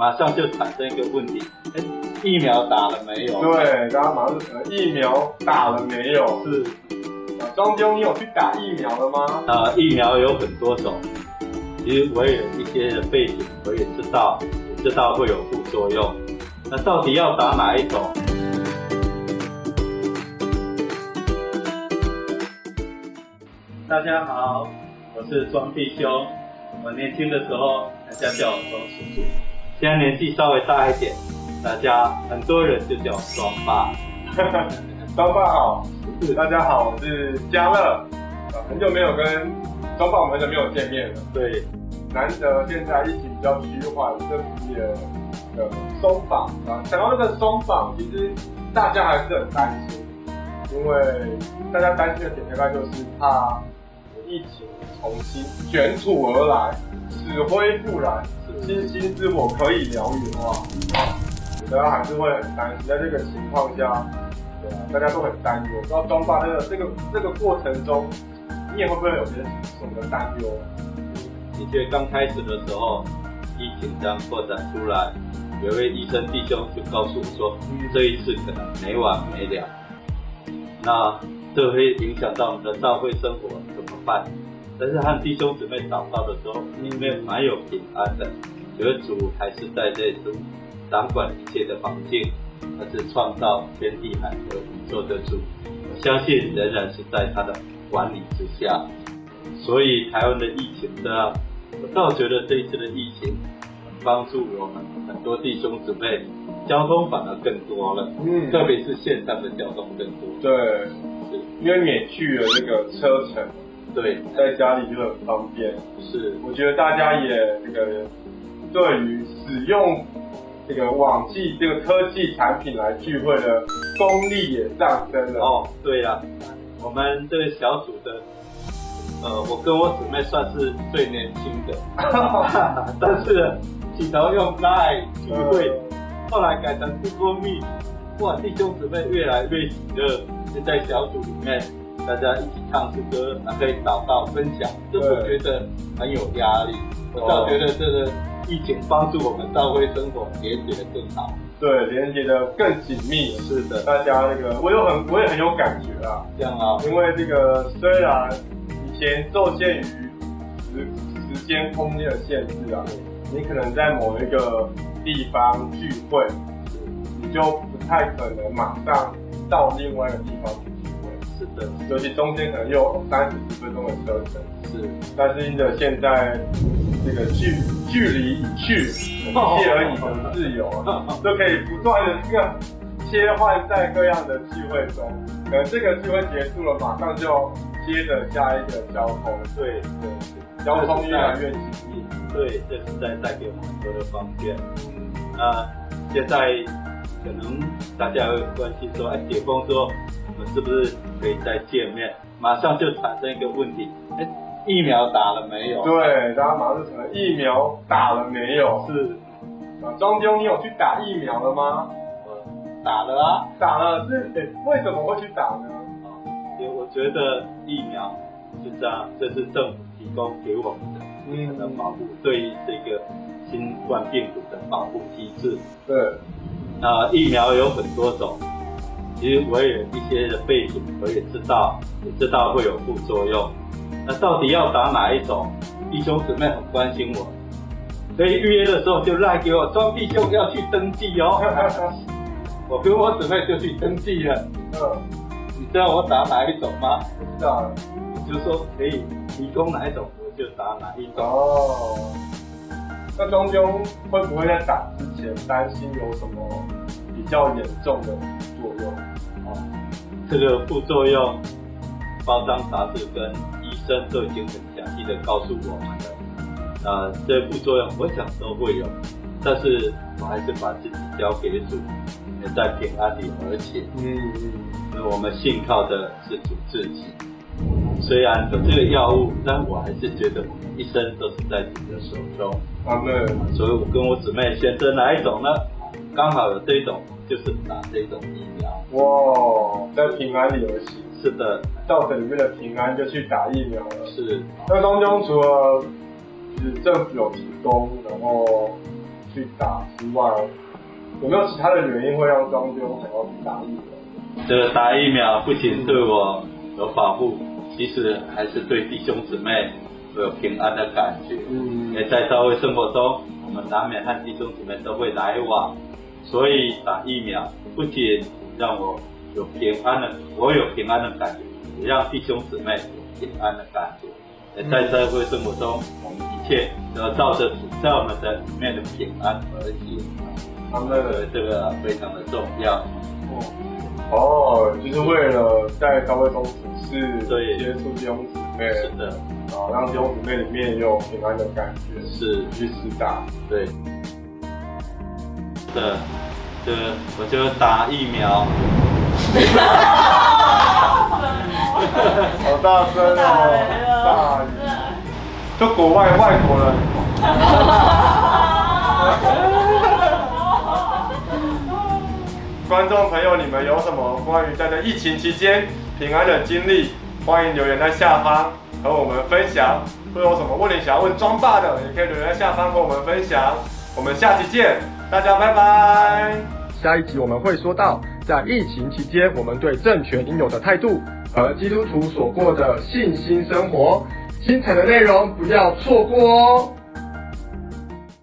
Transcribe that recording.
马上就产生一个问题，哎，疫苗打了没有？对，大家马上就疫苗打了没有？是。庄兄，你有去打疫苗了吗？呃，疫苗有很多种，其实我也有一些的背景，我也知道，也知道会有副作用。那到底要打哪一种？大家好，我是庄弟兄。我年轻的时候，大家叫我庄叔叔。现在年纪稍微大一点，大家很多人就叫我庄爸。双爸好。大家好，我是嘉乐，很久没有跟双爸，我们很久没有见面了。对，难得现在疫情比较趋缓，这批的的松绑啊，想到那个松绑，其实大家还是很担心，因为大家担心的点大概就是怕疫情重新卷土而来，死灰复燃，星星之火可以燎原啊，大家还是会很担心，在这个情况下。对啊，大家都很担忧。不知道庄爸那个这个这个过程中，你也会不会有些什么担忧？的确，刚开始的时候，疫情这样扩展出来，有位医生弟兄就告诉我说，这一次可能没完没了。那这会影响到我们的教会生活但是和弟兄姊妹祷告的时候，里面蛮有平安的，觉得主还是在这里掌管一切的环境。他是创造天地海和宇宙的主，我相信仍然是在他的管理之下。所以台湾的疫情呢，我倒觉得这一次的疫情帮助我们很多弟兄姊妹，交通反而更多了，嗯，特别是线上的交通更多。对，因为免去了那个车程，对，在家里就很方便。是，我觉得大家也这个对于使用。这个网际这个科技产品来聚会的功力也上升了哦。对呀、啊，我们这个小组的，呃，我跟我姊妹算是最年轻的，但是起头用 Line 聚会，后来改成 Google Meet，哇，弟兄姊妹越来越喜乐，就在小组里面大家一起唱诗歌，还可以祷告分享，这我觉得很有压力，我倒觉得这个。疫情帮助我们教会生活连接的更好，对，连接的更紧密。是的，大家那个我有很我也很有感觉啊，这样啊，因为这个虽然以前受限于时时间空间的限制啊，你可能在某一个地方聚会，你就不太可能马上到另外一个地方。是的，尤其中间可能有三十几分钟的车程。是，但是因着现在。这个距距离已去，一切而已的自由，就可以不断的这个切换在各样的聚会中。可能这个聚会结束了，马上就接着下一个交通。对对对，交通越来越紧密。对，这是在带给我们很多的方便。嗯，那现在可能大家会关心说，哎，解封说我们是不是可以再见面？马上就产生一个问题，哎。疫苗打了没有？对，大家马上就问疫苗打了没有？是，啊，庄兄，你有去打疫苗了吗？打了啊，打了。是，为什么会去打呢？啊，因为我觉得疫苗是这样，这是政府提供给我们的，嗯，的保护，对于这个新冠病毒的保护机制。对，啊，疫苗有很多种，其实我也有一些的背景，我也知道，也知道会有副作用。那到底要打哪一种？弟兄姊妹很关心我，所以预约的时候就赖给我，庄弟兄要去登记哦。我跟我姊妹就去登记了。嗯，你知道我打哪一种吗？不知道。就说可以提供哪一种，我就打哪一种。哦。那庄兄会不会在打之前担心有什么比较严重的副作用？哦，这个副作用，包装杂志跟医生。都已经很详细的告诉我们了，呃，这副作用我想都会有，但是我还是把自己交给主，也在平安里而且，嗯嗯，我们信靠的是主自己，虽然有这个药物，但我还是觉得我们一生都是在主的手中。阿门。所以我跟我姊妹选择哪一种呢？刚好有这种，就是打这种疫苗。哇，在平安里游戏。是的，到这里面的平安就去打疫苗了。是，那当中除了是政府有提供，然后去打之外，有没有其他的原因会让庄兄想要去打疫苗？这个打疫苗不仅对我有保护，其实还是对弟兄姊妹会有平安的感觉。嗯，也在社会生活中，我们难免和弟兄姊妹都会来往，所以打疫苗不仅让我有平安的，我有平安的感觉，也让弟兄姊妹有平安的感觉。也在社会生活中，我们一切都要照着主在我们的里面的平安而行。他们的这个非常的重要。哦，就是为了在教会中只是接触弟兄姊妹，是的，啊，让弟兄姊妹里面有平安的感觉，是去施打，对。的，就我就打疫苗。好大声哦！大雨，就国外外国人。观众朋友，你们有什么关于在这疫情期间平安的经历？欢迎留言在下方和我们分享。会有什么问题想要问庄爸的，也可以留言在下方和我们分享。我们下期见，大家拜拜。下一集我们会说到，在疫情期间我们对政权应有的态度。和基督徒所过的信心生活，精彩的内容不要错过哦。